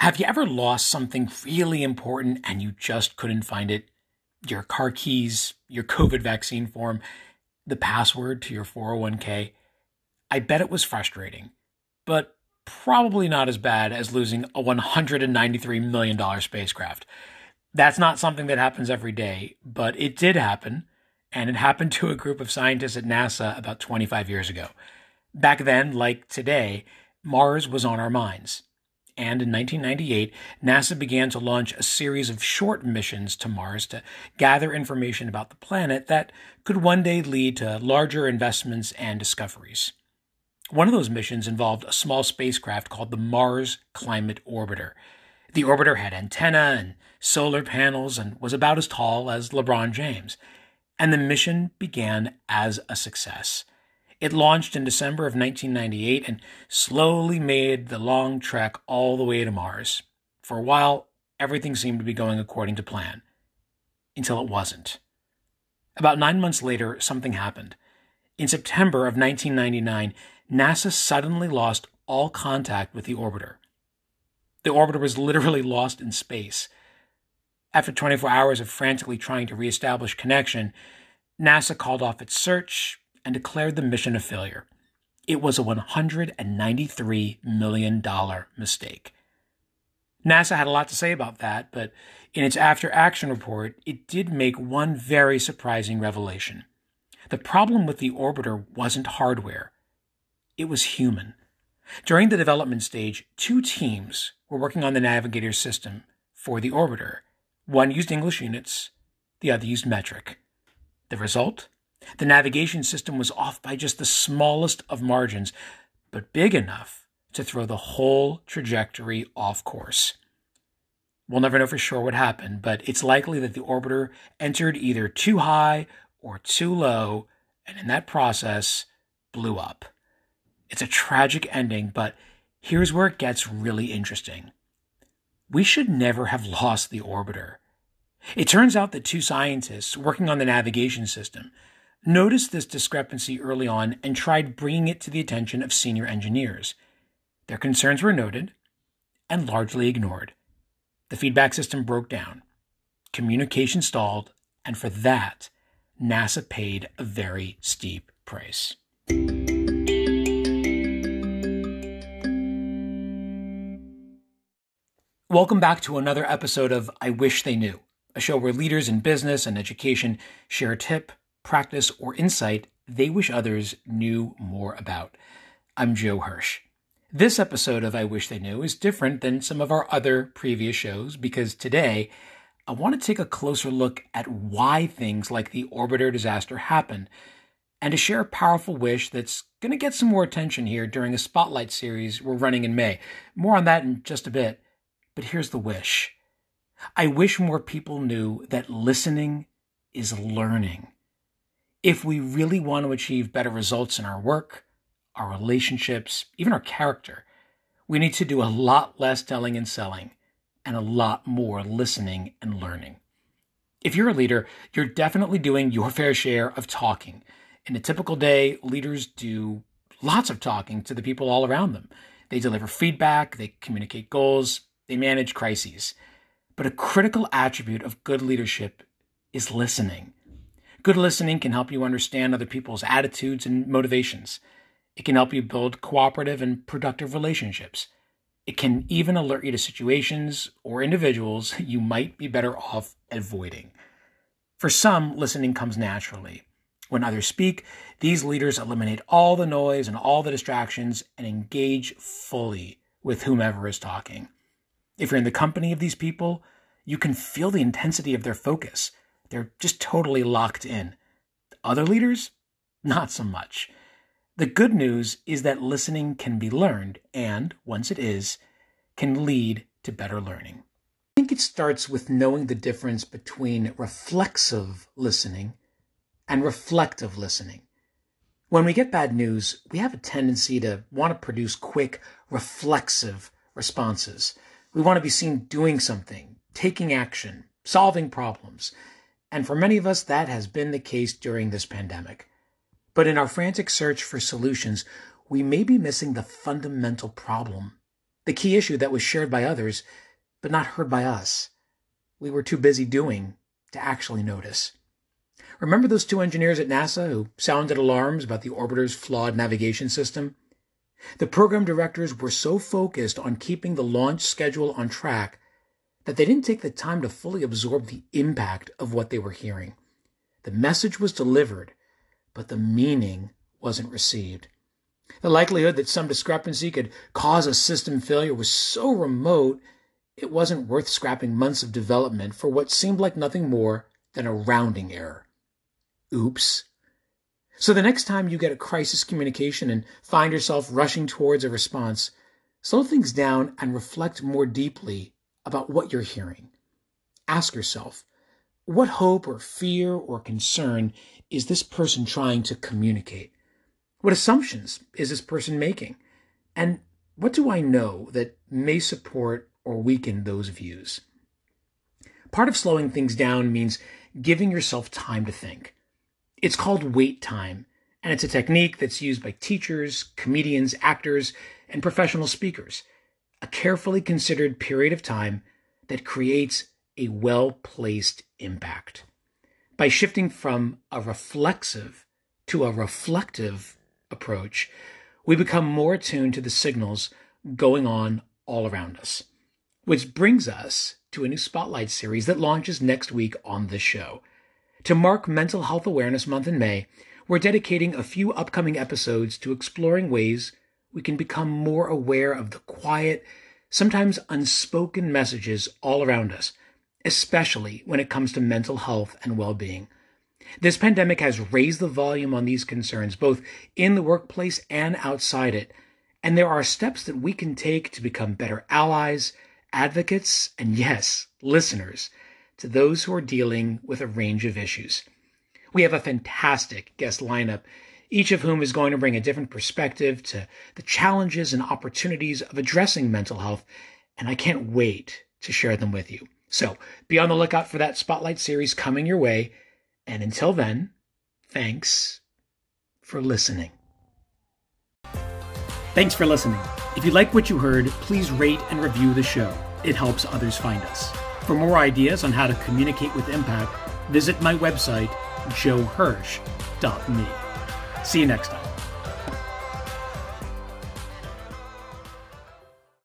Have you ever lost something really important and you just couldn't find it? Your car keys, your COVID vaccine form, the password to your 401k? I bet it was frustrating, but probably not as bad as losing a $193 million spacecraft. That's not something that happens every day, but it did happen, and it happened to a group of scientists at NASA about 25 years ago. Back then, like today, Mars was on our minds. And in 1998, NASA began to launch a series of short missions to Mars to gather information about the planet that could one day lead to larger investments and discoveries. One of those missions involved a small spacecraft called the Mars Climate Orbiter. The orbiter had antenna and solar panels and was about as tall as LeBron James. And the mission began as a success. It launched in December of 1998 and slowly made the long trek all the way to Mars. For a while, everything seemed to be going according to plan. Until it wasn't. About nine months later, something happened. In September of 1999, NASA suddenly lost all contact with the orbiter. The orbiter was literally lost in space. After 24 hours of frantically trying to reestablish connection, NASA called off its search and declared the mission a failure. It was a $193 million mistake. NASA had a lot to say about that, but in its after action report, it did make one very surprising revelation. The problem with the orbiter wasn't hardware, it was human. During the development stage, two teams were working on the navigator system for the orbiter. One used English units, the other used metric. The result? The navigation system was off by just the smallest of margins, but big enough to throw the whole trajectory off course. We'll never know for sure what happened, but it's likely that the orbiter entered either too high or too low, and in that process, blew up. It's a tragic ending, but here's where it gets really interesting. We should never have lost the orbiter. It turns out that two scientists working on the navigation system noticed this discrepancy early on and tried bringing it to the attention of senior engineers. Their concerns were noted and largely ignored. The feedback system broke down, communication stalled, and for that, NASA paid a very steep price. Welcome back to another episode of I Wish They Knew, a show where leaders in business and education share a tip practice, or insight they wish others knew more about. I'm Joe Hirsch. This episode of I Wish They Knew is different than some of our other previous shows because today I want to take a closer look at why things like the orbiter disaster happen and to share a powerful wish that's going to get some more attention here during a spotlight series we're running in May. More on that in just a bit. But here's the wish I wish more people knew that listening is learning if we really want to achieve better results in our work, our relationships, even our character, we need to do a lot less telling and selling and a lot more listening and learning. If you're a leader, you're definitely doing your fair share of talking. In a typical day, leaders do lots of talking to the people all around them. They deliver feedback, they communicate goals, they manage crises. But a critical attribute of good leadership is listening. Good listening can help you understand other people's attitudes and motivations. It can help you build cooperative and productive relationships. It can even alert you to situations or individuals you might be better off avoiding. For some, listening comes naturally. When others speak, these leaders eliminate all the noise and all the distractions and engage fully with whomever is talking. If you're in the company of these people, you can feel the intensity of their focus they're just totally locked in. Other leaders, not so much. The good news is that listening can be learned, and once it is, can lead to better learning. I think it starts with knowing the difference between reflexive listening and reflective listening. When we get bad news, we have a tendency to want to produce quick, reflexive responses. We want to be seen doing something, taking action, solving problems. And for many of us, that has been the case during this pandemic. But in our frantic search for solutions, we may be missing the fundamental problem the key issue that was shared by others, but not heard by us. We were too busy doing to actually notice. Remember those two engineers at NASA who sounded alarms about the orbiter's flawed navigation system? The program directors were so focused on keeping the launch schedule on track that they didn't take the time to fully absorb the impact of what they were hearing. The message was delivered, but the meaning wasn't received. The likelihood that some discrepancy could cause a system failure was so remote, it wasn't worth scrapping months of development for what seemed like nothing more than a rounding error. Oops. So the next time you get a crisis communication and find yourself rushing towards a response, slow things down and reflect more deeply about what you're hearing. Ask yourself, what hope or fear or concern is this person trying to communicate? What assumptions is this person making? And what do I know that may support or weaken those views? Part of slowing things down means giving yourself time to think. It's called wait time, and it's a technique that's used by teachers, comedians, actors, and professional speakers. A carefully considered period of time that creates a well placed impact. By shifting from a reflexive to a reflective approach, we become more attuned to the signals going on all around us. Which brings us to a new Spotlight series that launches next week on the show. To mark Mental Health Awareness Month in May, we're dedicating a few upcoming episodes to exploring ways we can become more aware of the quiet, sometimes unspoken messages all around us, especially when it comes to mental health and well being. This pandemic has raised the volume on these concerns, both in the workplace and outside it. And there are steps that we can take to become better allies, advocates, and yes, listeners to those who are dealing with a range of issues. We have a fantastic guest lineup, each of whom is going to bring a different perspective to the challenges and opportunities of addressing mental health, and I can't wait to share them with you. So be on the lookout for that Spotlight series coming your way. And until then, thanks for listening. Thanks for listening. If you like what you heard, please rate and review the show. It helps others find us. For more ideas on how to communicate with impact, visit my website, joehirsch.me. See you next time.